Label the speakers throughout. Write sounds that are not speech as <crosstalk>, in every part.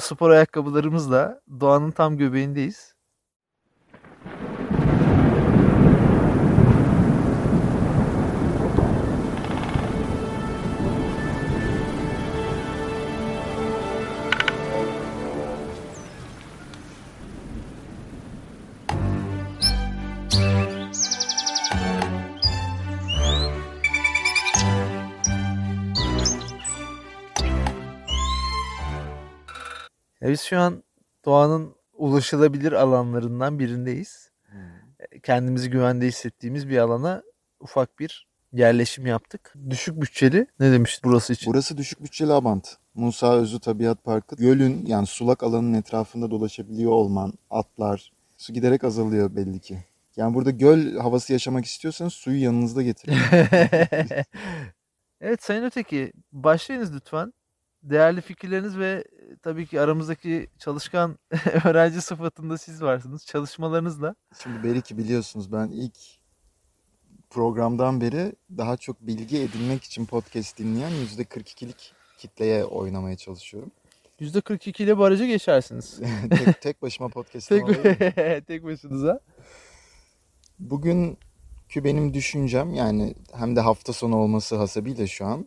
Speaker 1: spor ayakkabılarımızla doğanın tam göbeğindeyiz. Ya biz şu an doğanın ulaşılabilir alanlarından birindeyiz. E, Kendimizi güvende hissettiğimiz bir alana ufak bir yerleşim yaptık. Düşük bütçeli ne demişti burası için?
Speaker 2: Burası düşük bütçeli Abant. Musa Özü Tabiat Parkı. Gölün yani sulak alanın etrafında dolaşabiliyor olman, atlar, su giderek azalıyor belli ki. Yani burada göl havası yaşamak istiyorsanız suyu yanınızda getirin. <laughs> <laughs>
Speaker 1: evet Sayın Öteki başlayınız lütfen. Değerli fikirleriniz ve e, tabii ki aramızdaki çalışkan <laughs> öğrenci sıfatında siz varsınız. Çalışmalarınızla.
Speaker 2: Şimdi belki biliyorsunuz ben ilk programdan beri daha çok bilgi edinmek için podcast dinleyen %42'lik kitleye oynamaya çalışıyorum.
Speaker 1: %42 ile barajı geçersiniz. <laughs>
Speaker 2: tek, tek başıma podcast
Speaker 1: tek, <laughs> tek başınıza.
Speaker 2: Bugünkü benim düşüncem yani hem de hafta sonu olması hasebiyle şu an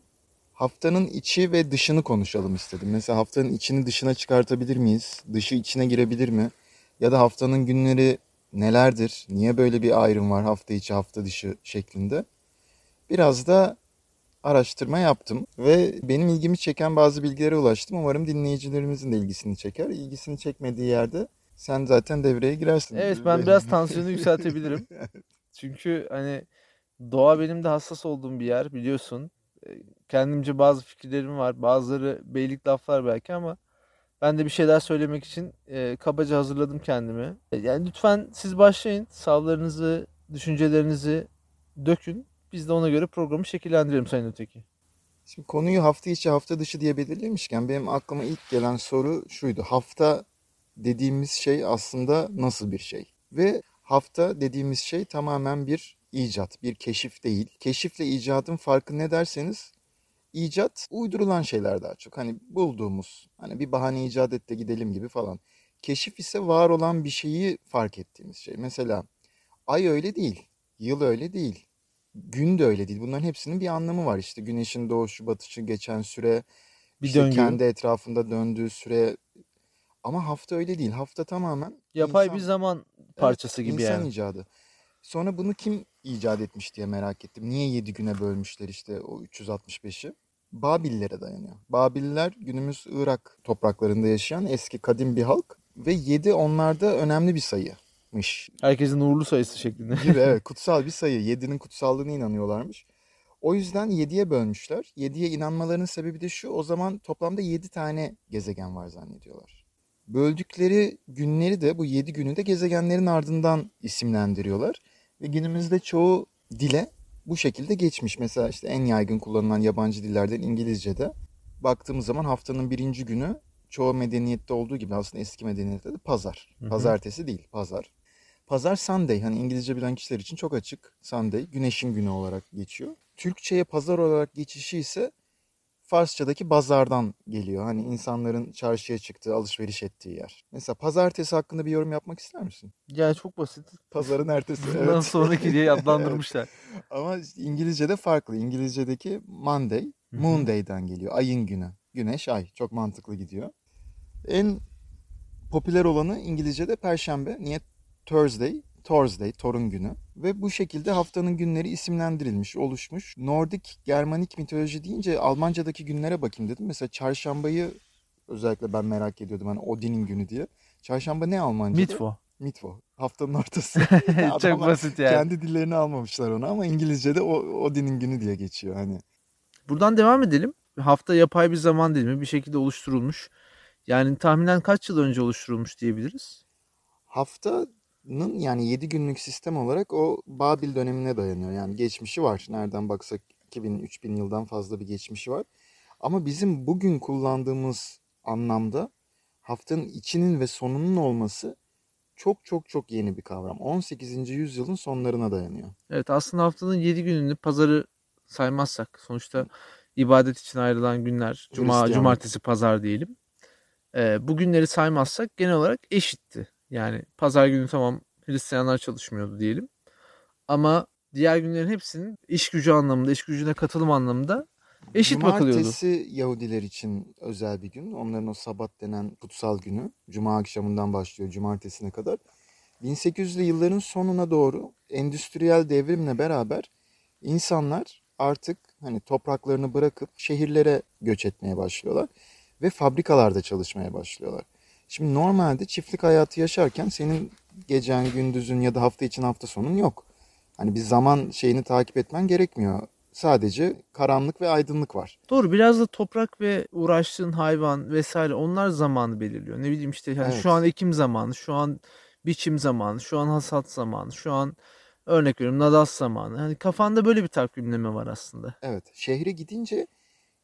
Speaker 2: haftanın içi ve dışını konuşalım istedim. Mesela haftanın içini dışına çıkartabilir miyiz? Dışı içine girebilir mi? Ya da haftanın günleri nelerdir? Niye böyle bir ayrım var hafta içi hafta dışı şeklinde? Biraz da araştırma yaptım ve benim ilgimi çeken bazı bilgilere ulaştım. Umarım dinleyicilerimizin de ilgisini çeker. İlgisini çekmediği yerde sen zaten devreye girersin.
Speaker 1: Evet ben biraz tansiyonu yükseltebilirim. <laughs> Çünkü hani doğa benim de hassas olduğum bir yer biliyorsun. Kendimce bazı fikirlerim var. Bazıları beylik laflar belki ama ben de bir şeyler söylemek için e, kabaca hazırladım kendimi. Yani lütfen siz başlayın. Savlarınızı, düşüncelerinizi dökün. Biz de ona göre programı şekillendirelim Sayın Öteki.
Speaker 2: Şimdi konuyu hafta içi hafta dışı diye belirlemişken benim aklıma ilk gelen soru şuydu. Hafta dediğimiz şey aslında nasıl bir şey? Ve hafta dediğimiz şey tamamen bir icat, bir keşif değil. Keşifle icadın farkı ne derseniz icat uydurulan şeyler daha çok. Hani bulduğumuz, hani bir bahane icat et de gidelim gibi falan. Keşif ise var olan bir şeyi fark ettiğimiz şey. Mesela ay öyle değil, yıl öyle değil, gün de öyle değil. Bunların hepsinin bir anlamı var. İşte güneşin doğuşu, batışı geçen süre,
Speaker 1: Bir
Speaker 2: işte
Speaker 1: döngü.
Speaker 2: kendi etrafında döndüğü süre. Ama hafta öyle değil. Hafta tamamen
Speaker 1: Yapay
Speaker 2: insan-
Speaker 1: bir zaman
Speaker 2: Evet,
Speaker 1: parçası gibi
Speaker 2: insan
Speaker 1: yani.
Speaker 2: icadı. Sonra bunu kim icat etmiş diye merak ettim. Niye 7 güne bölmüşler işte o 365'i? Babillere dayanıyor. Babiller günümüz Irak topraklarında yaşayan eski kadim bir halk ve 7 onlarda önemli bir sayıymış.
Speaker 1: Herkesin uğurlu sayısı şeklinde.
Speaker 2: Gibi <laughs> evet kutsal bir sayı. 7'nin kutsallığına inanıyorlarmış. O yüzden 7'ye bölmüşler. 7'ye inanmalarının sebebi de şu. O zaman toplamda 7 tane gezegen var zannediyorlar. Böldükleri günleri de bu 7 günü de gezegenlerin ardından isimlendiriyorlar. Ve günümüzde çoğu dile bu şekilde geçmiş. Mesela işte en yaygın kullanılan yabancı dillerden İngilizce'de baktığımız zaman haftanın birinci günü çoğu medeniyette olduğu gibi aslında eski medeniyette de pazar.
Speaker 1: Hı hı.
Speaker 2: Pazartesi değil pazar. Pazar Sunday hani İngilizce bilen kişiler için çok açık. Sunday güneşin günü olarak geçiyor. Türkçe'ye pazar olarak geçişi ise Farsçadaki bazardan geliyor. Hani insanların çarşıya çıktığı, alışveriş ettiği yer. Mesela pazartesi hakkında bir yorum yapmak ister misin?
Speaker 1: Yani çok basit.
Speaker 2: Pazarın ertesi.
Speaker 1: Bundan
Speaker 2: evet.
Speaker 1: sonraki diye adlandırmışlar. <laughs>
Speaker 2: Ama işte İngilizce'de farklı. İngilizce'deki Monday,
Speaker 1: Hı hı.
Speaker 2: Moon Day'den geliyor. Ayın günü. Güneş, ay. Çok mantıklı gidiyor. En popüler olanı İngilizce'de Perşembe. Niye? Thursday, Thursday, Torun günü. Ve bu şekilde haftanın günleri isimlendirilmiş, oluşmuş. Nordik, Germanik mitoloji deyince Almanca'daki günlere bakayım dedim. Mesela çarşambayı özellikle ben merak ediyordum. Hani Odin'in günü diye. Çarşamba ne Almanca'da?
Speaker 1: Mitvo.
Speaker 2: Mitvo. Haftanın ortası. <laughs>
Speaker 1: çok basit yani.
Speaker 2: kendi dillerini almamışlar ona ama İngilizce'de o Odin'in günü diye geçiyor hani.
Speaker 1: Buradan devam edelim. Hafta yapay bir zaman dilimi bir şekilde oluşturulmuş. Yani tahminen kaç yıl önce oluşturulmuş diyebiliriz?
Speaker 2: Haftanın yani 7 günlük sistem olarak o Babil dönemine dayanıyor. Yani geçmişi var. Nereden baksak 2000-3000 yıldan fazla bir geçmişi var. Ama bizim bugün kullandığımız anlamda haftanın içinin ve sonunun olması çok çok çok yeni bir kavram. 18. yüzyılın sonlarına dayanıyor.
Speaker 1: Evet aslında haftanın 7 gününü pazarı saymazsak sonuçta ibadet için ayrılan günler cuma, cumartesi, pazar diyelim. e, bugünleri saymazsak genel olarak eşitti. Yani pazar günü tamam Hristiyanlar çalışmıyordu diyelim. Ama diğer günlerin hepsinin iş gücü anlamında, iş gücüne katılım anlamında eşit bakılıyordu.
Speaker 2: Cumartesi Yahudiler için özel bir gün. Onların o sabat denen kutsal günü. Cuma akşamından başlıyor cumartesine kadar. 1800'lü yılların sonuna doğru endüstriyel devrimle beraber insanlar artık hani topraklarını bırakıp şehirlere göç etmeye başlıyorlar ve fabrikalarda çalışmaya başlıyorlar. Şimdi normalde çiftlik hayatı yaşarken senin gecen, gündüzün ya da hafta için hafta sonun yok. Hani bir zaman şeyini takip etmen gerekmiyor. Sadece karanlık ve aydınlık var.
Speaker 1: Doğru biraz da toprak ve uğraştığın hayvan vesaire onlar zamanı belirliyor. Ne bileyim işte yani
Speaker 2: Evet.
Speaker 1: şu an ekim zamanı, şu an biçim zamanı, şu an hasat zamanı, şu an örnek veriyorum nadas zamanı. Hani kafanda böyle bir takvimleme var aslında.
Speaker 2: Evet, şehre gidince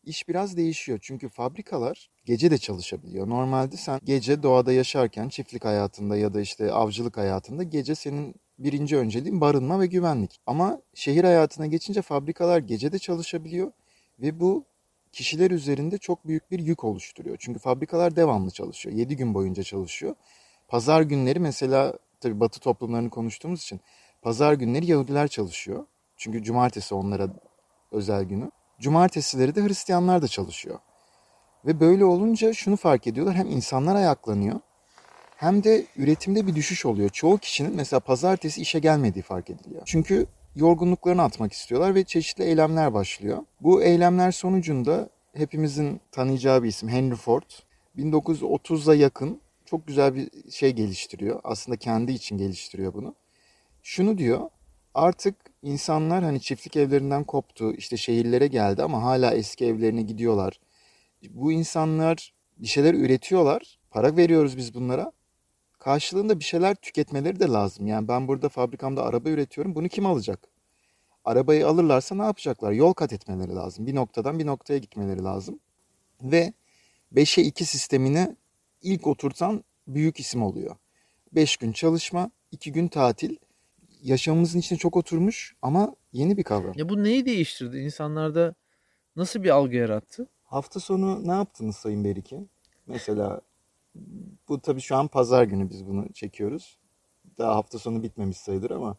Speaker 2: iş biraz değişiyor. Çünkü fabrikalar gece de çalışabiliyor. Normalde sen gece doğada yaşarken çiftlik hayatında ya da işte avcılık hayatında gece senin birinci önceliğin barınma ve güvenlik. Ama şehir hayatına geçince fabrikalar gece de çalışabiliyor ve bu kişiler üzerinde çok büyük bir yük oluşturuyor. Çünkü fabrikalar devamlı çalışıyor. 7 gün boyunca çalışıyor. Pazar günleri mesela tabii Batı toplumlarını konuştuğumuz için pazar günleri Yahudiler çalışıyor. Çünkü cumartesi onlara özel günü. Cumartesileri de Hristiyanlar da çalışıyor. Ve böyle olunca şunu fark ediyorlar. Hem insanlar ayaklanıyor hem de üretimde bir düşüş oluyor. Çoğu kişinin mesela pazartesi işe gelmediği fark ediliyor. Çünkü yorgunluklarını atmak istiyorlar ve çeşitli eylemler başlıyor. Bu eylemler sonucunda hepimizin tanıyacağı bir isim Henry Ford 1930'a yakın çok güzel bir şey geliştiriyor. Aslında kendi için geliştiriyor bunu. Şunu diyor. Artık insanlar hani çiftlik evlerinden koptu, işte şehirlere geldi ama hala eski evlerine gidiyorlar. Bu insanlar bir şeyler üretiyorlar. Para veriyoruz biz bunlara. Karşılığında bir şeyler tüketmeleri de lazım. Yani ben burada fabrikamda araba üretiyorum. Bunu kim alacak? Arabayı alırlarsa ne yapacaklar? Yol kat etmeleri lazım. Bir noktadan bir noktaya gitmeleri lazım. Ve 5'e 2 sistemine ilk oturtan büyük isim oluyor. 5 gün çalışma, 2 gün tatil. Yaşamımızın içine çok oturmuş ama yeni bir kavram.
Speaker 1: Ya bu neyi değiştirdi? İnsanlarda nasıl bir algı yarattı?
Speaker 2: Hafta sonu ne yaptınız Sayın Beriki? Mesela bu tabii şu an pazar günü biz bunu çekiyoruz. Daha hafta sonu bitmemiş sayılır ama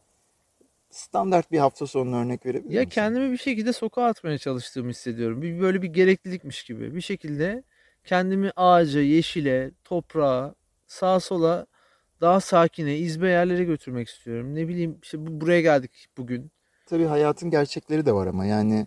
Speaker 2: standart bir hafta sonuna örnek verebilir
Speaker 1: Ya
Speaker 2: misin?
Speaker 1: kendimi bir şekilde sokağa atmaya çalıştığımı hissediyorum. Bir böyle bir gereklilikmiş gibi. Bir şekilde kendimi ağaca, yeşile, toprağa, sağa sola daha sakine, izbe yerlere götürmek istiyorum. Ne bileyim işte bu, buraya geldik bugün.
Speaker 2: Tabii hayatın gerçekleri de var ama yani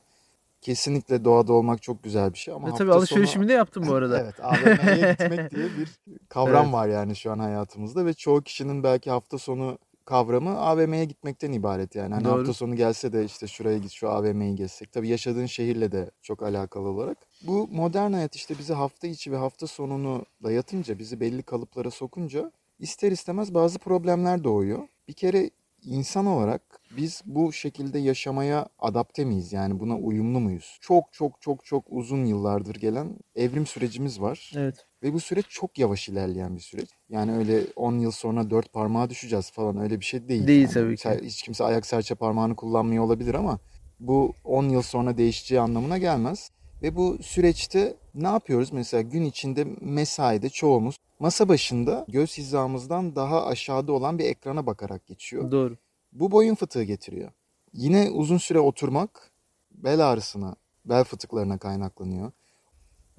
Speaker 2: kesinlikle doğada olmak çok güzel bir şey ama
Speaker 1: Ve tabii alışverişimi
Speaker 2: sonu
Speaker 1: de yaptım bu arada.
Speaker 2: evet AVM'ye <laughs> gitmek diye bir kavram
Speaker 1: Evet.
Speaker 2: var yani şu an hayatımızda ve çoğu kişinin belki hafta sonu kavramı AVM'ye gitmekten ibaret yani. Hani
Speaker 1: Doğru.
Speaker 2: hafta sonu gelse de işte şuraya git şu AVM'yi gezsek. Tabii yaşadığın şehirle de çok alakalı olarak. Bu modern hayat işte bizi hafta içi ve hafta sonunu dayatınca, bizi belli kalıplara sokunca ister istemez bazı problemler doğuyor. Bir kere insan olarak biz bu şekilde yaşamaya adapte miyiz? Yani buna uyumlu muyuz? Çok çok çok çok uzun yıllardır gelen evrim sürecimiz var.
Speaker 1: Evet.
Speaker 2: Ve bu süreç çok yavaş ilerleyen bir süreç. Yani öyle 10 yıl sonra dört parmağa düşeceğiz falan öyle bir şey değil.
Speaker 1: Değil
Speaker 2: yani.
Speaker 1: tabii ki.
Speaker 2: Hiç kimse ayak serçe parmağını kullanmıyor olabilir ama bu 10 yıl sonra değişeceği anlamına gelmez. Ve bu süreçte ne yapıyoruz? Mesela gün içinde mesaide çoğumuz masa başında göz hizamızdan daha aşağıda olan bir ekrana bakarak geçiyor.
Speaker 1: Doğru.
Speaker 2: Bu boyun fıtığı getiriyor. Yine uzun süre oturmak bel ağrısına, bel fıtıklarına kaynaklanıyor.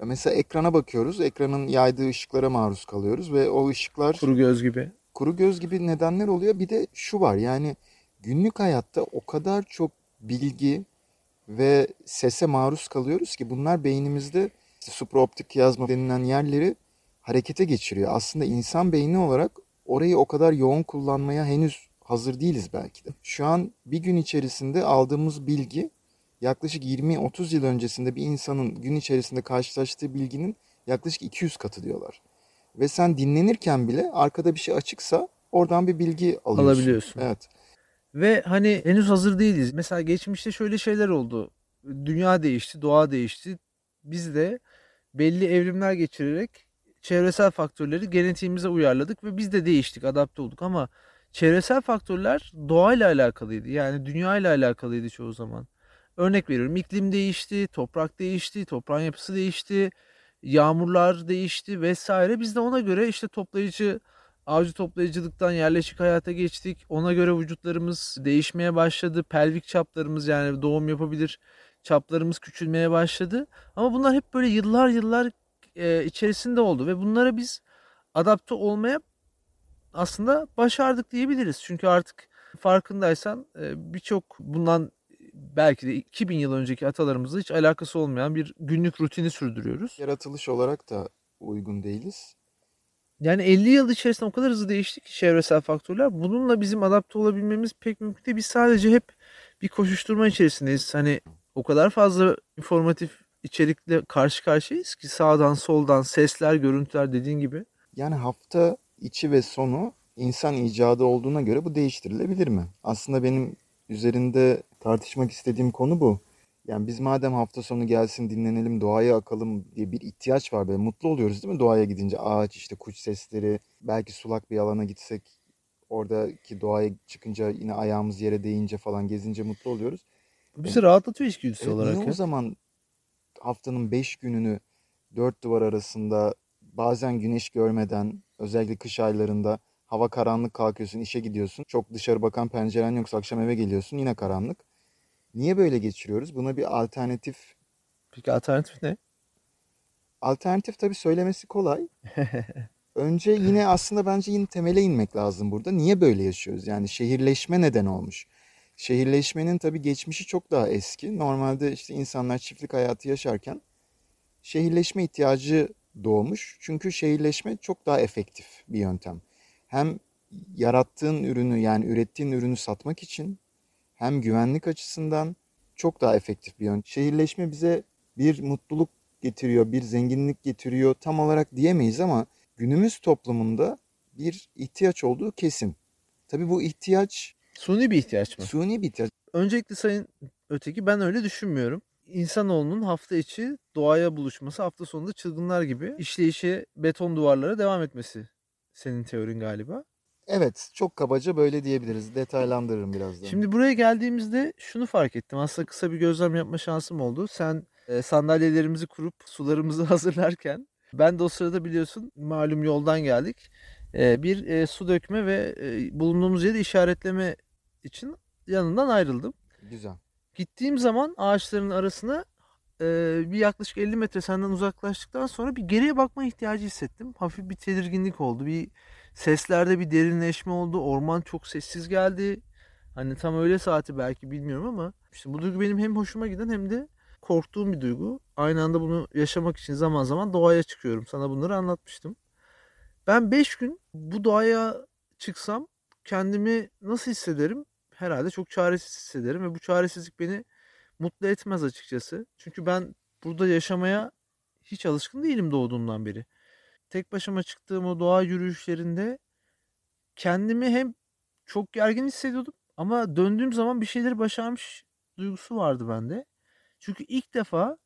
Speaker 2: Mesela ekrana bakıyoruz. Ekranın yaydığı ışıklara maruz kalıyoruz ve o ışıklar
Speaker 1: Kuru göz gibi.
Speaker 2: kuru göz gibi nedenler oluyor. Bir de şu var yani günlük hayatta o kadar çok bilgi ve sese maruz kalıyoruz ki bunlar beynimizde supraoptik kiyazma denilen yerleri harekete geçiriyor. Aslında insan beyni olarak orayı o kadar yoğun kullanmaya henüz hazır değiliz belki de. Şu an bir gün içerisinde aldığımız bilgi yaklaşık 20-30 yıl öncesinde bir insanın gün içerisinde karşılaştığı bilginin yaklaşık 200 katı diyorlar. Ve sen dinlenirken bile arkada bir şey açıksa oradan bir bilgi alıyorsun.
Speaker 1: Alabiliyorsun.
Speaker 2: Evet.
Speaker 1: Ve hani henüz hazır değiliz. Mesela geçmişte şöyle şeyler oldu. Dünya değişti, doğa değişti. Biz de belli evrimler geçirerek çevresel faktörleri genetiğimize uyarladık ve biz de değiştik, adapte olduk ama çevresel faktörler doğayla alakalıydı. Yani dünyayla alakalıydı çoğu zaman. Örnek veriyorum iklim değişti, toprak değişti, toprağın yapısı değişti. Yağmurlar değişti vesaire. Biz de ona göre işte toplayıcı avcı toplayıcılıktan yerleşik hayata geçtik. Ona göre vücutlarımız değişmeye başladı. Pelvik çaplarımız yani doğum yapabilir çaplarımız küçülmeye başladı. Ama bunlar hep böyle yıllar yıllar e, içerisinde oldu ve bunlara biz adapte olmaya aslında başardık diyebiliriz. Çünkü artık farkındaysan e, birçok bundan belki de 2000 yıl önceki atalarımızla hiç alakası olmayan bir günlük rutini sürdürüyoruz.
Speaker 2: Yaratılış olarak da uygun değiliz.
Speaker 1: Yani 50 yıl içerisinde o kadar hızlı değişti ki çevresel faktörler. Bununla bizim adapte olabilmemiz pek mümkün değil. Biz sadece hep bir koşuşturma içerisindeyiz. Hani o kadar fazla informatif içerikle karşı karşıyayız ki sağdan soldan sesler, görüntüler dediğin gibi.
Speaker 2: Yani hafta içi ve sonu insan icadı olduğuna göre bu değiştirilebilir mi? Aslında benim üzerinde tartışmak istediğim konu bu. Yani biz madem hafta sonu gelsin dinlenelim doğaya akalım diye bir ihtiyaç var. Böyle mutlu oluyoruz değil mi doğaya gidince? Ağaç işte kuş sesleri belki sulak bir alana gitsek oradaki doğaya çıkınca yine ayağımız yere değince falan gezince mutlu oluyoruz.
Speaker 1: Bizi rahatlatıyor içgüdüsel
Speaker 2: Evet,
Speaker 1: olarak.
Speaker 2: niye o zaman haftanın 5 gününü dört duvar arasında bazen güneş görmeden özellikle kış aylarında hava karanlık kalkıyorsun işe gidiyorsun. Çok dışarı bakan penceren yoksa akşam eve geliyorsun yine karanlık. Niye böyle geçiriyoruz? Buna bir alternatif
Speaker 1: Peki alternatif ne?
Speaker 2: Alternatif tabii söylemesi kolay. <laughs> Önce yine aslında bence yine temele inmek lazım burada. Niye böyle yaşıyoruz? Yani şehirleşme neden olmuş? Şehirleşmenin tabii geçmişi çok daha eski. Normalde işte insanlar çiftlik hayatı yaşarken şehirleşme ihtiyacı doğmuş. Çünkü şehirleşme çok daha efektif bir yöntem. Hem yarattığın ürünü yani ürettiğin ürünü satmak için hem güvenlik açısından çok daha efektif bir yöntem. Şehirleşme bize bir mutluluk getiriyor, bir zenginlik getiriyor tam olarak diyemeyiz ama günümüz toplumunda bir ihtiyaç olduğu kesin. Tabii bu ihtiyaç
Speaker 1: Suni bir ihtiyaç mı?
Speaker 2: suni bir ihtiyaç.
Speaker 1: Öncelikle sayın öteki ben öyle düşünmüyorum. İnsanoğlunun hafta içi doğaya buluşması, hafta sonunda çılgınlar gibi işleyişe beton duvarlara devam etmesi. Senin teorin galiba.
Speaker 2: Evet, çok kabaca böyle diyebiliriz. Detaylandırırım birazdan.
Speaker 1: Şimdi buraya geldiğimizde şunu fark ettim. Aslında kısa bir gözlem yapma şansım oldu. Sen e, sandalyelerimizi kurup sularımızı <laughs> hazırlarken ben de o sırada biliyorsun malum yoldan geldik. E, bir e, su dökme ve e, bulunduğumuz yeri işaretleme için yanından ayrıldım.
Speaker 2: Güzel.
Speaker 1: Gittiğim zaman ağaçların arasına e, bir yaklaşık 50 metre senden uzaklaştıktan sonra bir geriye bakma ihtiyacı hissettim. Hafif bir tedirginlik oldu. Bir seslerde bir derinleşme oldu. Orman çok sessiz geldi. Hani tam öğle saati belki bilmiyorum ama işte bu duygu benim hem hoşuma giden hem de korktuğum bir duygu. Aynı anda bunu yaşamak için zaman zaman doğaya çıkıyorum. Sana bunları anlatmıştım. Ben 5 gün bu doğaya çıksam kendimi nasıl hissederim? Herhalde çok çaresiz hissederim ve bu çaresizlik beni mutlu etmez açıkçası. Çünkü ben burada yaşamaya hiç alışkın değilim doğduğumdan beri. Tek başıma çıktığım o doğa yürüyüşlerinde kendimi hem çok gergin hissediyordum ama döndüğüm zaman bir şeyleri başarmış duygusu vardı bende. Çünkü ilk defa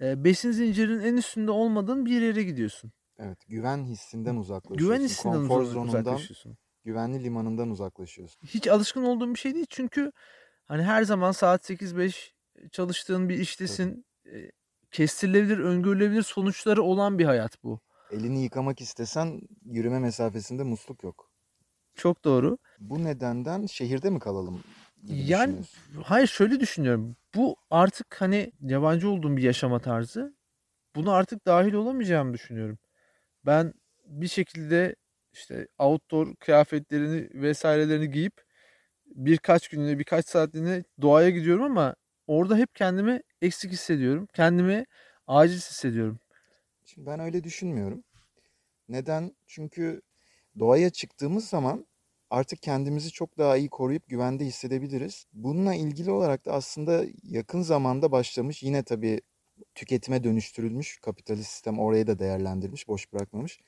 Speaker 1: e, besin zincirinin en üstünde olmadığın bir yere gidiyorsun.
Speaker 2: Evet, güven hissinden uzaklaşıyorsun.
Speaker 1: Güven hissinden
Speaker 2: Konfor zonundan,
Speaker 1: uzaklaşıyorsun.
Speaker 2: güvenli limanından uzaklaşıyorsun.
Speaker 1: hiç alışkın olduğum bir şey değil. Çünkü hani her zaman saat 8-5 çalıştığın bir iştesin. E, Kestirilebilir, öngörülebilir sonuçları olan bir hayat bu.
Speaker 2: Elini yıkamak istesen yürüme mesafesinde musluk yok.
Speaker 1: Çok doğru.
Speaker 2: Bu nedenden şehirde mi kalalım
Speaker 1: Yani hayır şöyle düşünüyorum. Bu artık hani yabancı olduğum bir yaşama tarzı. Buna artık dahil olamayacağımı düşünüyorum. Ben bir şekilde işte outdoor kıyafetlerini vesairelerini giyip birkaç günlüğüne birkaç saatliğine doğaya gidiyorum ama orada hep kendimi eksik hissediyorum. Kendimi aciz hissediyorum.
Speaker 2: Şimdi ben öyle düşünmüyorum. Neden? Çünkü doğaya çıktığımız zaman artık kendimizi çok daha iyi koruyup güvende hissedebiliriz. Bununla ilgili olarak da aslında yakın zamanda başlamış yine tabii tüketime dönüştürülmüş kapitalist sistem orayı da değerlendirmiş, boş bırakmamış.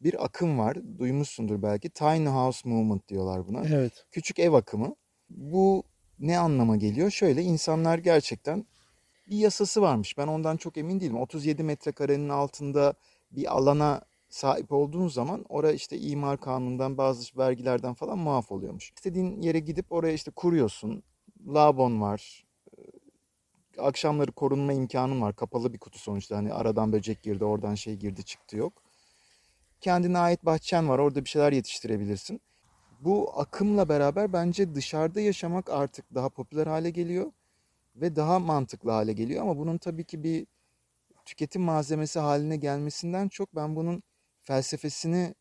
Speaker 2: Bir akım var. Duymuşsundur belki. Tiny House Movement diyorlar buna.
Speaker 1: Evet.
Speaker 2: Küçük ev akımı. Bu ne anlama geliyor? Şöyle insanlar gerçekten bir yasası varmış. Ben ondan çok emin değilim. 37 metrekarenin altında bir alana sahip olduğun zaman oraya işte imar kanunundan bazı vergilerden falan muaf oluyormuş. İstediğin yere gidip oraya işte kuruyorsun. Lavabon var. akşamları korunma imkanın var. Kapalı bir kutu sonuçta. Hani aradan böcek girdi, oradan şey girdi, çıktı yok. Kendine ait bahçen var. Orada bir şeyler yetiştirebilirsin. Bu akımla beraber bence dışarıda yaşamak artık daha popüler hale geliyor ve daha mantıklı hale geliyor ama bunun tabii ki bir tüketim malzemesi haline gelmesinden çok ben bunun felsefesini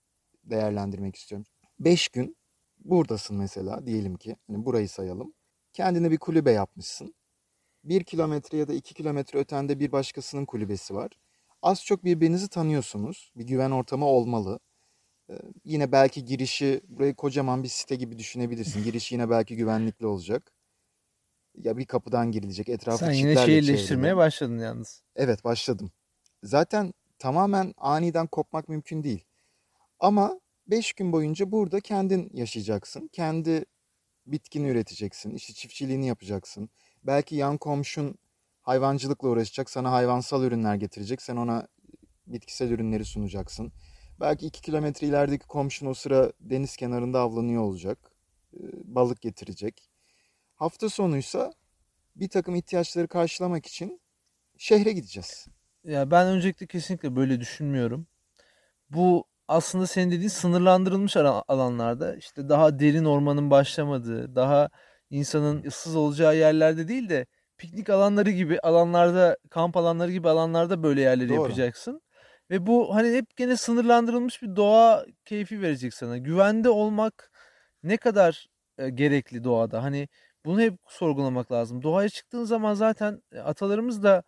Speaker 2: değerlendirmek istiyorum. 5 gün buradasın mesela diyelim ki hani burayı sayalım. Kendine bir kulübe yapmışsın. Bir kilometre ya da iki kilometre ötende bir başkasının kulübesi var. Az çok birbirinizi tanıyorsunuz. Bir güven ortamı olmalı. Ee, yine belki girişi burayı kocaman bir site gibi düşünebilirsin. Girişi yine belki güvenlikli olacak. Ya bir kapıdan girilecek. Etrafı
Speaker 1: Sen yine şehirleştirmeye başladın yalnız.
Speaker 2: Evet başladım. Zaten tamamen aniden kopmak mümkün değil. Ama 5 gün boyunca burada kendin yaşayacaksın. Kendi bitkini üreteceksin. İşte çiftçiliğini yapacaksın. Belki yan komşun hayvancılıkla uğraşacak. Sana hayvansal ürünler getirecek. Sen ona bitkisel ürünleri sunacaksın. Belki 2 kilometre ilerideki komşun o sıra deniz kenarında avlanıyor olacak. Balık getirecek. Hafta sonuysa bir takım ihtiyaçları karşılamak için şehre gideceğiz.
Speaker 1: Ya ben öncelikle kesinlikle böyle düşünmüyorum. Bu aslında senin dediğin sınırlandırılmış alanlarda işte daha derin ormanın başlamadığı, daha insanın ıssız olacağı yerlerde değil de piknik alanları gibi alanlarda, kamp alanları gibi alanlarda böyle yerleri
Speaker 2: Doğru.
Speaker 1: yapacaksın. Ve bu hani hep gene sınırlandırılmış bir doğa keyfi verecek sana. Güvende olmak ne kadar e, gerekli doğada? Hani bunu hep sorgulamak lazım. Doğaya çıktığın zaman zaten e, atalarımız da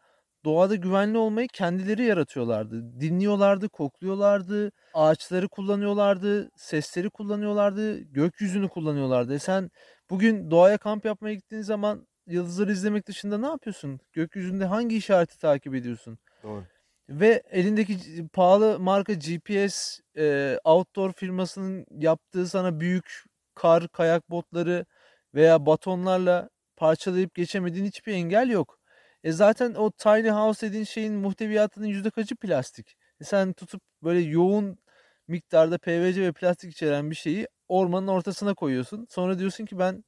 Speaker 1: doğada güvenli olmayı kendileri yaratıyorlardı. Dinliyorlardı, kokluyorlardı, ağaçları kullanıyorlardı, sesleri kullanıyorlardı, gökyüzünü kullanıyorlardı. E sen bugün doğaya kamp yapmaya gittiğin zaman yıldızları izlemek dışında ne yapıyorsun? Gökyüzünde hangi işareti takip ediyorsun?
Speaker 2: Doğru.
Speaker 1: Ve elindeki pahalı marka GPS e, outdoor firmasının yaptığı sana büyük kar, kayak botları veya batonlarla parçalayıp geçemediğin hiçbir engel yok. E zaten o tiny house dediğin şeyin muhteviyatının yüzde kaçı plastik? E sen tutup böyle yoğun miktarda PVC ve plastik içeren bir şeyi ormanın ortasına koyuyorsun. Sonra diyorsun ki ben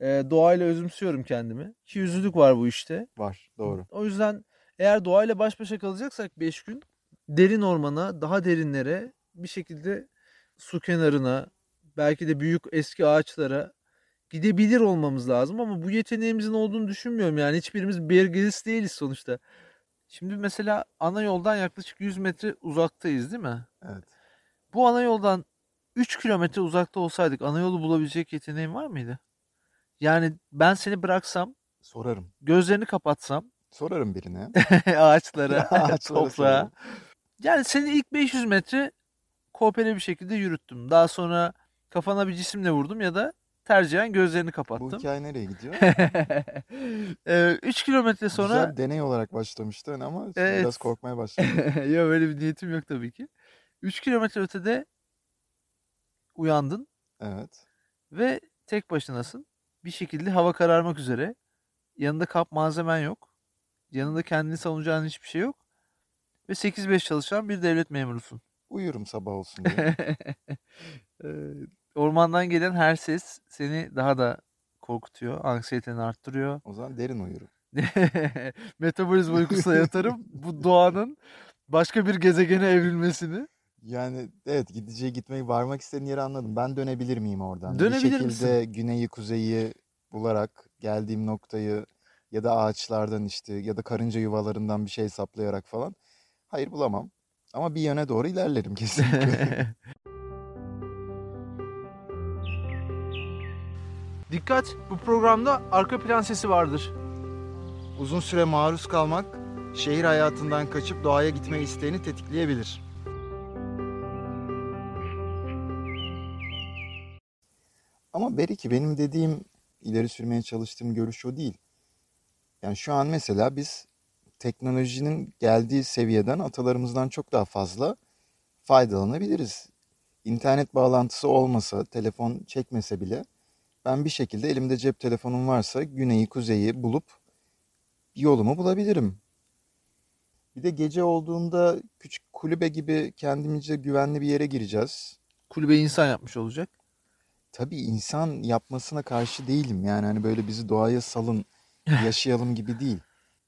Speaker 1: e, doğayla özümsüyorum kendimi. Ki yüzlülük var bu işte.
Speaker 2: Var. Doğru.
Speaker 1: O yüzden eğer doğayla baş başa kalacaksak 5 gün derin ormana, daha derinlere bir şekilde su kenarına, belki de büyük eski ağaçlara gidebilir olmamız lazım ama bu yeteneğimizin olduğunu düşünmüyorum. Yani hiçbirimiz Bear Grylls değiliz sonuçta. Şimdi mesela ana yoldan yaklaşık 100 metre uzaktayız değil mi?
Speaker 2: Evet.
Speaker 1: Bu ana yoldan 3 kilometre uzakta olsaydık ana yolu bulabilecek yeteneğin var mıydı? Yani ben seni bıraksam,
Speaker 2: Sorarım.
Speaker 1: gözlerini kapatsam
Speaker 2: Sorarım birine. <laughs>
Speaker 1: ağaçlara, <laughs>
Speaker 2: Ağaçlara
Speaker 1: toprağa. Yani seni ilk 500 metre koopere bir şekilde yürüttüm. Daha sonra kafana bir cisimle vurdum ya da tercihen gözlerini
Speaker 2: Bu
Speaker 1: kapattım.
Speaker 2: hikaye nereye gidiyor? <laughs>
Speaker 1: 3 kilometre sonra
Speaker 2: Güzel deney olarak başlamıştı hani ama
Speaker 1: Evet.
Speaker 2: biraz korkmaya başladım. <laughs>
Speaker 1: ya böyle bir niyetim yok tabii ki. 3 kilometre ötede uyandın
Speaker 2: Evet.
Speaker 1: ve tek başınasın. Bir şekilde hava kararmak üzere. Yanında kap malzemen yok. Yanında kendini savunacağın hiçbir şey yok. Ve 8-5 çalışan bir devlet memurusun.
Speaker 2: Uyurum sabah olsun <laughs> diye.
Speaker 1: Ormandan gelen her ses seni daha da korkutuyor, anksiyeteni arttırıyor.
Speaker 2: O zaman derin uyurum. <laughs>
Speaker 1: Metabolizma uykusuna yatarım. Bu doğanın başka bir gezegene evrilmesini.
Speaker 2: Yani evet gideceği gitmeyi varmak istediğin yeri anladım. Ben dönebilir miyim oradan?
Speaker 1: Dönebilir
Speaker 2: bir şekilde
Speaker 1: misin?
Speaker 2: güneyi kuzeyi bularak geldiğim noktayı ya da ağaçlardan işte ya da karınca yuvalarından bir şey hesaplayarak falan. Hayır bulamam. Ama bir yöne doğru ilerlerim kesinlikle. <laughs>
Speaker 1: Dikkat! Bu programda arka plan sesi vardır.
Speaker 2: Uzun süre maruz kalmak şehir hayatından kaçıp doğaya gitme isteğini tetikleyebilir. Ama Beriki benim dediğim ileri sürmeye çalıştığım görüş o değil. Yani şu an mesela biz teknolojinin geldiği seviyeden atalarımızdan çok daha fazla faydalanabiliriz. İnternet bağlantısı olmasa, telefon çekmese bile ben bir şekilde elimde cep telefonum varsa güneyi, kuzeyi bulup yolumu bulabilirim. Bir de gece olduğunda küçük kulübe gibi kendimizce güvenli bir yere gireceğiz.
Speaker 1: Kulübeyi insan yapmış olacak.
Speaker 2: Tabii insan yapmasına karşı değilim. Yani hani böyle bizi doğaya salın, <laughs> yaşayalım gibi değil.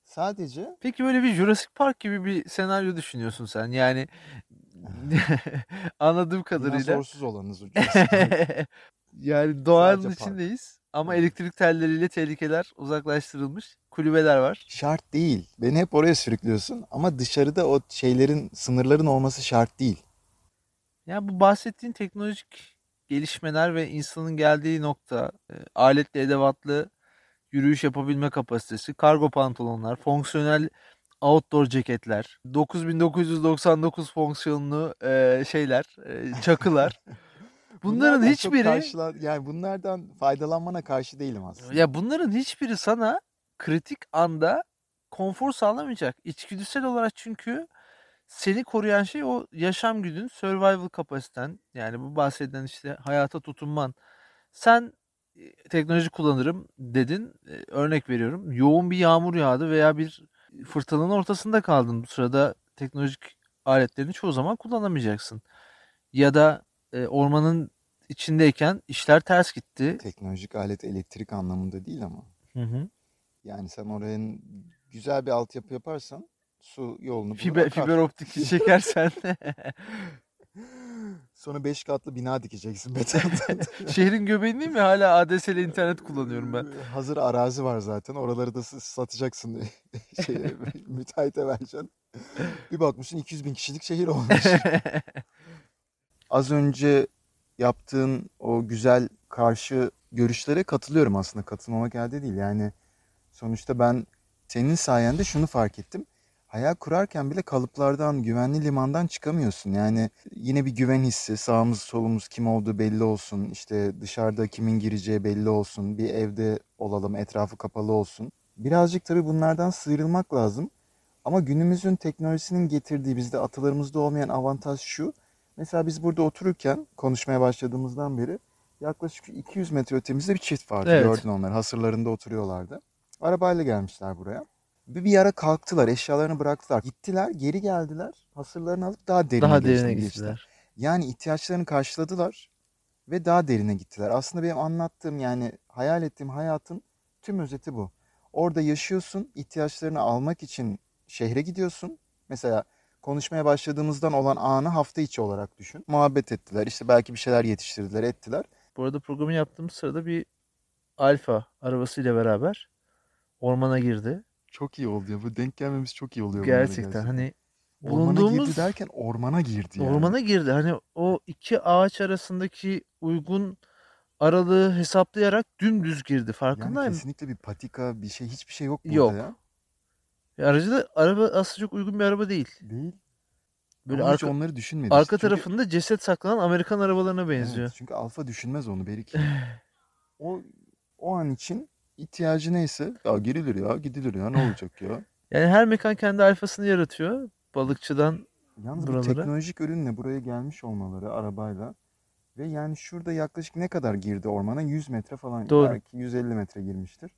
Speaker 2: Sadece
Speaker 1: Peki böyle bir Jurassic Park gibi bir senaryo düşünüyorsun sen. Yani <laughs> anladığım kadarıyla
Speaker 2: dinozorsuz olanız ucuz. <laughs>
Speaker 1: yani doğanın
Speaker 2: Sadece park.
Speaker 1: içindeyiz ama
Speaker 2: Evet.
Speaker 1: elektrik telleriyle tehlikeler uzaklaştırılmış. Kulübeler var.
Speaker 2: Şart değil. Beni hep oraya sürüklüyorsun ama dışarıda o şeylerin, sınırların olması şart değil.
Speaker 1: Ya bu bahsettiğin teknolojik gelişmeler ve insanın geldiği nokta, e, aletli edevatlı yürüyüş yapabilme kapasitesi, kargo pantolonlar, fonksiyonel outdoor ceketler, 9999 fonksiyonlu e, şeyler, e, çakılar. <laughs> Bunların
Speaker 2: Bunlardan
Speaker 1: hiçbiri
Speaker 2: karşılan- yani bunlardan faydalanmana karşı değilim aslında.
Speaker 1: ya bunların hiçbiri sana kritik anda konfor sağlamayacak. İçgüdüsel olarak çünkü seni koruyan şey o yaşam güdün, survival kapasiten. Yani bu bahsedilen işte hayata tutunman. Sen e, teknoloji kullanırım dedin. E, Örnek veriyorum. Yoğun bir yağmur yağdı veya bir fırtınanın ortasında kaldın. Bu sırada teknolojik aletlerini çoğu zaman kullanamayacaksın. Ya da e, ormanın içindeyken işler ters gitti.
Speaker 2: Teknolojik alet elektrik anlamında değil ama.
Speaker 1: Hı hı.
Speaker 2: Yani sen oraya güzel bir altyapı yaparsan su yolunu
Speaker 1: Fiber, fiber optik çekersen <laughs>
Speaker 2: Sonra 5 katlı bina dikeceksin <laughs> betondan.
Speaker 1: şehrin göbeğinde mi hala ADSL internet kullanıyorum ben.
Speaker 2: Hazır arazi var zaten. Oraları da satacaksın. <laughs> Şeye, müteahhite vereceksin. Bir bakmışsın 200 bin kişilik şehir olmuş. Az önce yaptığın o güzel karşı görüşlere katılıyorum aslında. Katılmamak elde değil. Yani sonuçta ben senin sayende şunu fark ettim. Hayal kurarken bile kalıplardan, güvenli limandan çıkamıyorsun. Yani yine bir güven hissi, sağımız solumuz kim olduğu belli olsun. İşte dışarıda kimin gireceği belli olsun. Bir evde olalım, etrafı kapalı olsun. Birazcık tabii bunlardan sıyrılmak lazım. Ama günümüzün teknolojisinin getirdiği bizde atalarımızda olmayan avantaj şu. Mesela biz burada otururken konuşmaya başladığımızdan beri yaklaşık 200 metre ötemizde bir çift vardı.
Speaker 1: Evet.
Speaker 2: Gördün onları. Hasırlarında oturuyorlardı. Arabayla gelmişler buraya. Bir, bir ara kalktılar, eşyalarını bıraktılar. Gittiler, geri geldiler. Hasırlarını alıp daha derine
Speaker 1: Daha derine
Speaker 2: geçtiler.
Speaker 1: gittiler.
Speaker 2: Yani ihtiyaçlarını karşıladılar ve daha derine gittiler. Aslında benim anlattığım yani hayal ettiğim hayatın tüm özeti bu. Orada yaşıyorsun, ihtiyaçlarını almak için şehre gidiyorsun. Mesela konuşmaya başladığımızdan olan anı hafta içi olarak düşün. Muhabbet ettiler, işte belki bir şeyler yetiştirdiler, ettiler.
Speaker 1: Bu arada programı yaptığımız sırada bir Alfa arabasıyla beraber ormana girdi.
Speaker 2: Çok iyi oldu ya. Bu denk gelmemiz çok iyi oluyor.
Speaker 1: Gerçekten hani
Speaker 2: Ormana
Speaker 1: bulunduğumuz
Speaker 2: girdi derken ormana girdi yani.
Speaker 1: ormana girdi. Hani o iki ağaç arasındaki uygun aralığı hesaplayarak dümdüz girdi.
Speaker 2: Yani
Speaker 1: Farkındayım.
Speaker 2: kesinlikle bir patika, bir şey, hiçbir şey yok burada
Speaker 1: Yok.
Speaker 2: ya.
Speaker 1: Ya Aracı da araba aslında çok uygun bir araba değil.
Speaker 2: Değil.
Speaker 1: Böyle
Speaker 2: Ama hiç
Speaker 1: arka,
Speaker 2: onları düşünmedik.
Speaker 1: arka
Speaker 2: Çünkü-
Speaker 1: tarafında ceset saklanan Amerikan arabalarına benziyor.
Speaker 2: Evet, çünkü alfa düşünmez onu Berik. <laughs> o o an için ihtiyacı neyse ya girilir ya gidilir ya ne olacak ya.
Speaker 1: Yani her mekan kendi alfasını yaratıyor. Balıkçıdan
Speaker 2: Yalnız bu
Speaker 1: Buralara.
Speaker 2: teknolojik ürünle buraya gelmiş olmaları arabayla ve yani şurada yaklaşık ne kadar girdi ormana? 100 metre falan.
Speaker 1: Doğru.
Speaker 2: Belki 150 metre girmiştir.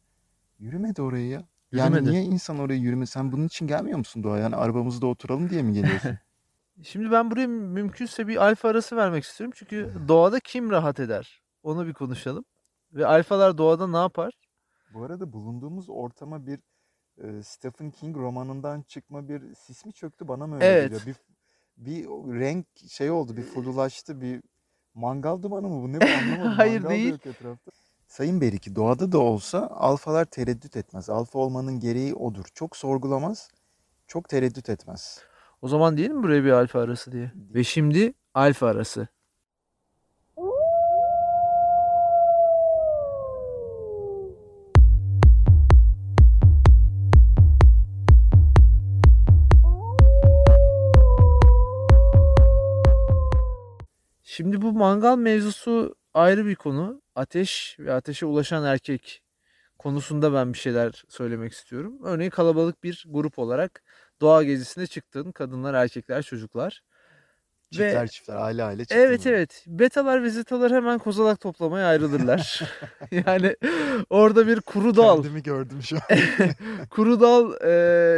Speaker 2: Yürümedi oraya ya. Yani
Speaker 1: Yürümedi.
Speaker 2: niye insan oraya yürüme? Sen bunun için gelmiyor musun Doğa? Yani arabamızda oturalım diye mi geliyorsun? <laughs>
Speaker 1: Şimdi ben buraya mümkünse bir alfa arası vermek istiyorum. Çünkü doğada kim rahat eder? Onu bir konuşalım. Ve alfalar doğada ne yapar?
Speaker 2: Bu arada bulunduğumuz ortama bir e, Stephen King romanından çıkma bir sis mi çöktü bana mı öyle
Speaker 1: Evet.
Speaker 2: geliyor? Bir, bir renk şey oldu, bir flulaştı, bir mangal dumanı mı bu? Ne bu <laughs> anlamadım.
Speaker 1: Hayır,
Speaker 2: Mangal
Speaker 1: değil.
Speaker 2: etrafta. Sayın Beriki, doğada da olsa alfalar tereddüt etmez. Alfa olmanın gereği odur. Çok sorgulamaz, çok tereddüt etmez.
Speaker 1: O zaman diyelim buraya bir alfa arası diye. Ve şimdi alfa arası. Şimdi bu mangal mevzusu ayrı bir konu. Ateş ve ateşe ulaşan erkek konusunda ben bir şeyler söylemek istiyorum. Örneğin kalabalık bir grup olarak doğa gezisine çıktın. Kadınlar, erkekler, çocuklar.
Speaker 2: Çiftler
Speaker 1: Ve
Speaker 2: çiftler, aile aile çıktılar.
Speaker 1: evet evet betalar ve zetalar hemen kozalak toplamaya ayrılırlar. <laughs> <laughs> yani orada bir kuru dal,
Speaker 2: Kendimi gördüm şu an. <laughs>
Speaker 1: kuru dal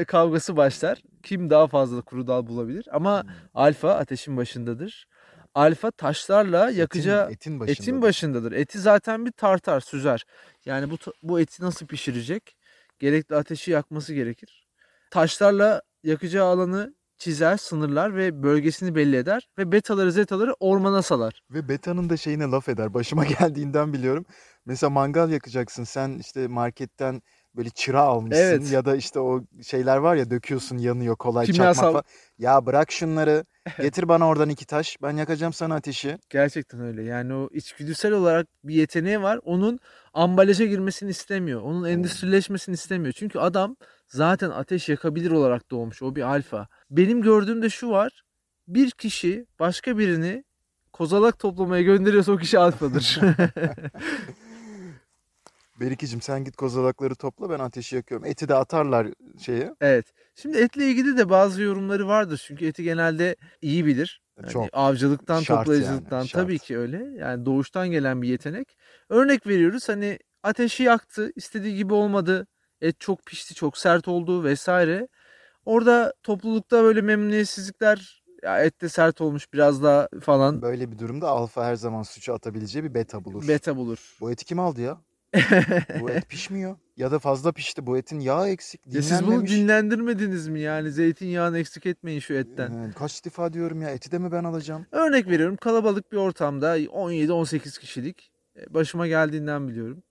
Speaker 1: e, kavgası başlar. Kim daha fazla kuru dal bulabilir? Ama alfa ateşin başındadır. Alfa taşlarla yakacağı
Speaker 2: etin, etin başında.
Speaker 1: Etin başındadır. Eti zaten bir tartar, süzer. Yani bu bu eti nasıl pişirecek? Gerekli ateşi yakması gerekir. taşlarla yakacağı alanı çizer, sınırlar ve bölgesini belli eder ve betaları zetaları ormana salar.
Speaker 2: Ve Beta'nın da şeyine laf eder. Başıma <laughs> geldiğinden biliyorum. Mesela mangal yakacaksın. Sen işte marketten böyle çıra almışsın
Speaker 1: Evet.
Speaker 2: ya da işte o şeyler var ya döküyorsun yanıyor kolay
Speaker 1: Kimyasal-
Speaker 2: çakmak falan. Ya bırak şunları. <laughs> Getir bana oradan iki taş. Ben yakacağım sana ateşi.
Speaker 1: Gerçekten öyle. Yani o içgüdüsel olarak bir yeteneği var. Onun ambalaja girmesini istemiyor. Onun endüstrileşmesini istemiyor. Çünkü adam zaten ateş yakabilir olarak doğmuş. O bir alfa. Benim gördüğümde şu var. Bir kişi başka birini kozalak toplamaya gönderiyorsa o kişi alfadır. <laughs> <laughs>
Speaker 2: Berikicim sen git kozalakları topla ben ateşi yakıyorum. Eti de atarlar şeye.
Speaker 1: evet. Şimdi etle ilgili de bazı yorumları vardır. Çünkü eti genelde iyi bilir. Yani
Speaker 2: Çok.
Speaker 1: avcılıktan,
Speaker 2: Şart
Speaker 1: toplayıcılıktan
Speaker 2: yani, şart.
Speaker 1: tabii ki öyle. Yani doğuştan gelen bir yetenek. Örnek veriyoruz hani ateşi yaktı, istediği gibi olmadı. Et çok pişti, çok sert oldu vesaire. Orada toplulukta böyle memnuniyetsizlikler ya et de sert olmuş biraz daha falan
Speaker 2: Böyle bir durumda alfa her zaman suçu atabileceği bir beta bulur.
Speaker 1: beta bulur.
Speaker 2: Bu eti kim aldı ya? Bu et <laughs> pişmiyor. Ya da fazla pişti. Bu etin yağı eksik.
Speaker 1: Ya siz bunu dinlendirmediniz mi yani zeytinyağını eksik etmeyin şu etten.
Speaker 2: Ee, Kaç defa diyorum ya eti de mi ben alacağım?
Speaker 1: Örnek veriyorum kalabalık bir ortamda 17-18 kişilik e, başıma geldiğinden biliyorum.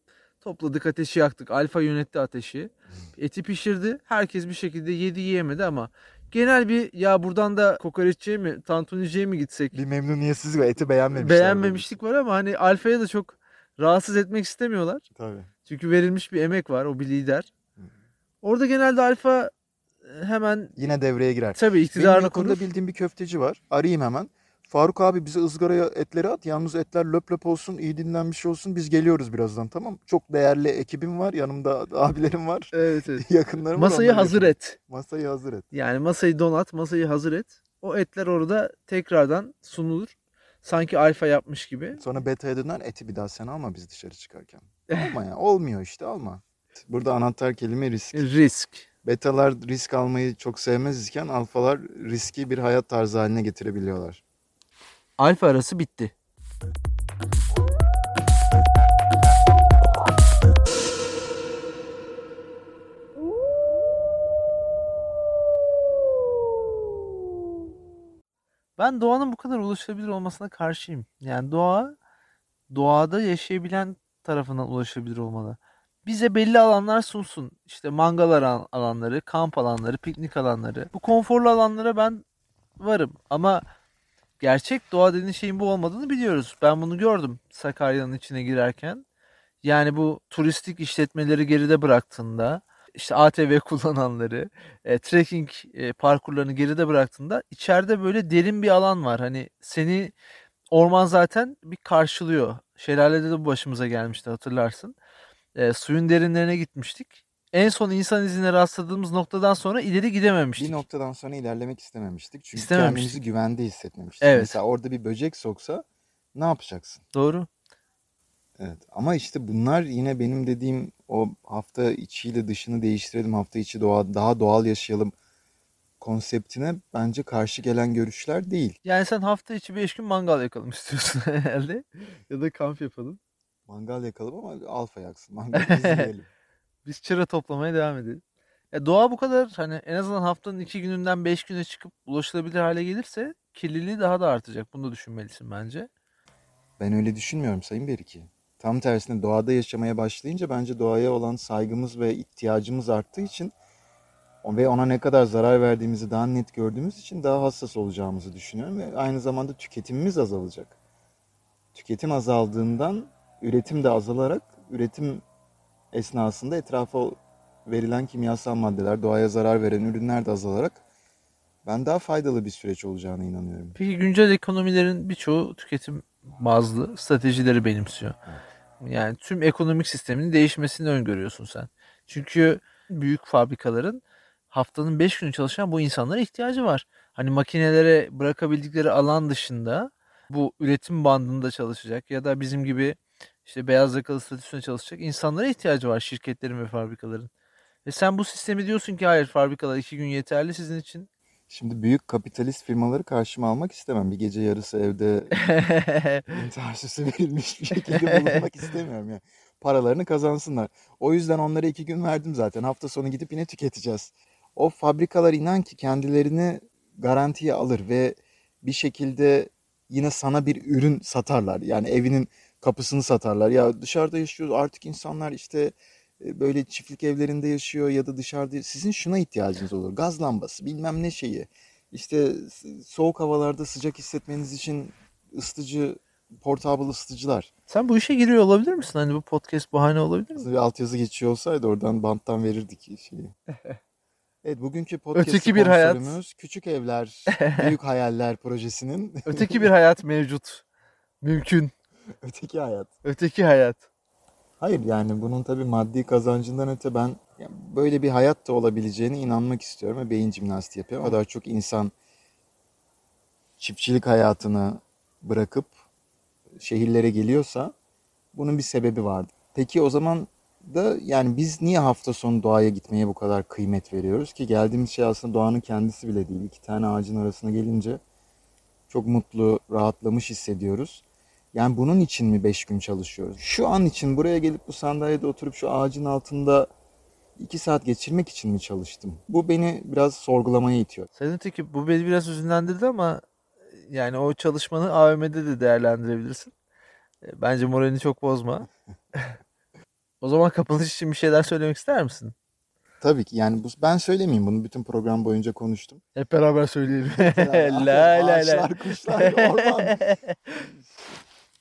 Speaker 1: Topladık ateşi yaktık. Alfa yönetti ateşi. Eti pişirdi. Herkes bir şekilde yedi yiyemedi ama genel bir ya buradan da kokoreççiye mi tantuniciye mi gitsek
Speaker 2: Bir memnuniyetsiz ve eti beğenmemişler.
Speaker 1: beğenmemişlik var ama hani Alfa'ya da çok rahatsız etmek istemiyorlar.
Speaker 2: Tabii.
Speaker 1: Çünkü verilmiş bir emek var. O bir lider. Orada genelde Alfa e, hemen
Speaker 2: Yine devreye girer.
Speaker 1: tabii iktidarını korur.
Speaker 2: bildiğim bir köfteci var. Arayayım hemen. Faruk abi bize ızgaraya etleri at. Yalnız etler löp löp olsun, iyi dinlenmiş olsun. Biz geliyoruz birazdan tamam. Çok değerli ekibim var. Yanımda <laughs> abilerim var.
Speaker 1: Evet, evet. <laughs>
Speaker 2: Yakınlarım var.
Speaker 1: Masayı hazır et.
Speaker 2: Masayı hazır et.
Speaker 1: Yani masayı donat, masayı hazır et. O etler orada tekrardan sunulur. Sanki alfa yapmış gibi.
Speaker 2: Sonra beta'ya döner eti bir daha sen alma biz dışarı çıkarken. Alma ya. Olmuyor işte alma. Burada anahtar kelime risk.
Speaker 1: Risk.
Speaker 2: Betalar risk almayı çok sevmez iken alfalar riski bir hayat tarzı haline getirebiliyorlar.
Speaker 1: Alfa arası bitti. Ben doğanın bu kadar ulaşılabilir olmasına karşıyım. Yani doğa doğada yaşayabilen tarafından ulaşılabilir olmalı. Bize belli alanlar sunsun. İşte mangal alan- alanları, kamp alanları, piknik alanları. Bu konforlu alanlara ben varım. Ama gerçek doğa dediğin şeyin bu olmadığını biliyoruz. Ben bunu gördüm Sakarya'nın içine girerken. Yani bu turistik işletmeleri geride bıraktığında, işte ATV <laughs> kullananları, e, trekking e, parkurlarını geride bıraktığında içeride böyle derin bir alan var. Hani seni orman zaten bir karşılıyor. Şelalede de bu başımıza gelmişti hatırlarsın. E, suyun derinlerine gitmiştik. En son insan izine rastladığımız noktadan sonra ileri gidememiştik.
Speaker 2: Bir noktadan sonra ilerlemek istememiştik. Çünkü
Speaker 1: İstememiştik.
Speaker 2: kendimizi güvende hissetmemiştik.
Speaker 1: Evet.
Speaker 2: Mesela orada bir böcek soksa ne yapacaksın?
Speaker 1: Doğru.
Speaker 2: Evet. Ama işte bunlar yine benim dediğim o hafta içiyle dışını değiştirelim, hafta içi doğa, daha doğal yaşayalım konseptine bence karşı gelen görüşler değil.
Speaker 1: Yani sen hafta içi 5 gün mangal yakalım istiyorsun <laughs> herhalde. Ya da kamp yapalım.
Speaker 2: Mangal yakalım ama alfa yaksın. Mangal biz <laughs> yiyelim.
Speaker 1: Biz çıra toplamaya devam edelim. Ya doğa bu kadar hani en azından haftanın 2 gününden 5 güne çıkıp ulaşılabilir hale gelirse kirliliği daha da artacak. Bunu da düşünmelisin bence.
Speaker 2: Ben öyle düşünmüyorum Sayın Beriki. Tam tersine doğada yaşamaya başlayınca bence doğaya olan saygımız ve ihtiyacımız arttığı için ve ona ne kadar zarar verdiğimizi daha net gördüğümüz için daha hassas olacağımızı düşünüyorum ve aynı zamanda tüketimimiz azalacak. Tüketim azaldığından üretim de azalarak üretim esnasında etrafa verilen kimyasal maddeler, doğaya zarar veren ürünler de azalarak ben daha faydalı bir süreç olacağına inanıyorum.
Speaker 1: Peki güncel ekonomilerin birçoğu tüketim bazlı stratejileri benimsiyor. Yani tüm ekonomik sistemin değişmesini öngörüyorsun sen. Çünkü büyük fabrikaların haftanın 5 günü çalışan bu insanlara ihtiyacı var. Hani makinelere bırakabildikleri alan dışında bu üretim bandında çalışacak ya da bizim gibi işte beyaz yakalı statüsünde çalışacak insanlara ihtiyacı var şirketlerin ve fabrikaların. Ve sen bu sistemi diyorsun ki hayır fabrikalar 2 gün yeterli sizin için.
Speaker 2: Şimdi büyük kapitalist firmaları karşıma almak istemem. Bir gece yarısı evde <laughs> intihar süsü verilmiş bir şekilde bulunmak istemiyorum yani. Paralarını kazansınlar. O yüzden onlara iki gün verdim zaten. Hafta sonu gidip yine tüketeceğiz. O fabrikalar inan ki kendilerini garantiye alır ve bir şekilde yine sana bir ürün satarlar. Yani evinin kapısını satarlar. Ya dışarıda yaşıyoruz artık insanlar işte böyle çiftlik evlerinde yaşıyor ya da dışarıda sizin şuna ihtiyacınız olur. Gaz lambası bilmem ne şeyi. İşte soğuk havalarda sıcak hissetmeniz için ısıtıcı, portable ısıtıcılar.
Speaker 1: Sen bu işe giriyor olabilir misin? Hani bu podcast bahane olabilir mi?
Speaker 2: Bir altyazı geçiyor olsaydı oradan banttan verirdik şeyi. <laughs> Evet bugünkü podcast
Speaker 1: Öteki bir hayat.
Speaker 2: Küçük Evler, <laughs> Büyük Hayaller projesinin
Speaker 1: Öteki bir hayat mevcut. Mümkün. <laughs>
Speaker 2: öteki hayat.
Speaker 1: Öteki hayat.
Speaker 2: Hayır yani bunun tabii maddi kazancından öte ben böyle bir hayat da olabileceğine inanmak istiyorum ve beyin jimnastiği yapıyorum. O kadar çok insan çiftçilik hayatını bırakıp şehirlere geliyorsa bunun bir sebebi vardı. Peki o zaman da yani biz niye hafta sonu doğaya gitmeye bu kadar kıymet veriyoruz ki geldiğimiz şey aslında doğanın kendisi bile değil. İki tane ağacın arasına gelince çok mutlu, rahatlamış hissediyoruz. Yani bunun için mi 5 gün çalışıyoruz? Şu an için buraya gelip bu sandalyede oturup şu ağacın altında 2 saat geçirmek için mi çalıştım? Bu beni biraz sorgulamaya itiyor.
Speaker 1: Senin öteki bu beni biraz üzünlendirdi ama yani o çalışmanı AVM'de de değerlendirebilirsin. E, Bence moralini çok bozma. <laughs> O zaman kapanış için bir şeyler söylemek ister misin?
Speaker 2: Tabii ki yani bu, ben söylemeyeyim bunu bütün program boyunca konuştum.
Speaker 1: Hep beraber söyleyelim. <laughs> La la la.
Speaker 2: Ağaçlar, kuşlar, orman. <laughs>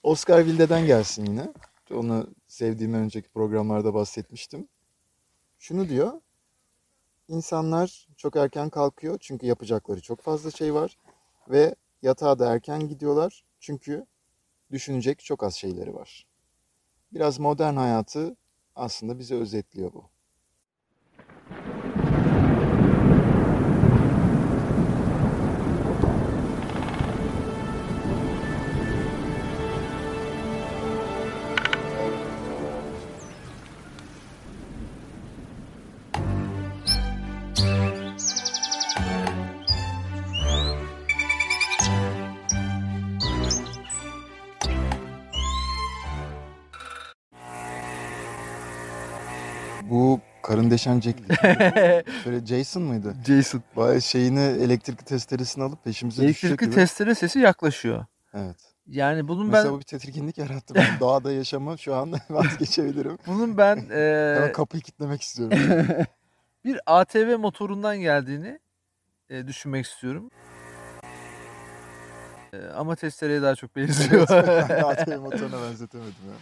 Speaker 2: Oscar Wilde'den gelsin yine. Onu sevdiğim önceki programlarda bahsetmiştim. Şunu diyor. İnsanlar çok erken kalkıyor çünkü yapacakları çok fazla şey var. Ve yatağa da erken gidiyorlar çünkü düşünecek çok az şeyleri var. Biraz modern hayatı aslında bize özetliyor bu. Deşen Jack <laughs> Şöyle Jason mıydı?
Speaker 1: Jason.
Speaker 2: Bayağı şeyini elektrikli testeresini alıp peşimize düşecek
Speaker 1: Elektrikli
Speaker 2: gibi.
Speaker 1: testere sesi yaklaşıyor.
Speaker 2: Evet.
Speaker 1: Yani bunun
Speaker 2: Mesela
Speaker 1: ben
Speaker 2: bu bir tedirginlik yarattı. Ben <laughs> doğada yaşamı şu an <laughs> vazgeçebilirim.
Speaker 1: bunun ben
Speaker 2: Hemen
Speaker 1: e,
Speaker 2: kapıyı kilitlemek istiyorum.
Speaker 1: bir ATV motorundan geldiğini e, düşünmek istiyorum. E, ama testereye daha çok benziyor.
Speaker 2: Evet, ATV motoruna benzetemedim ya.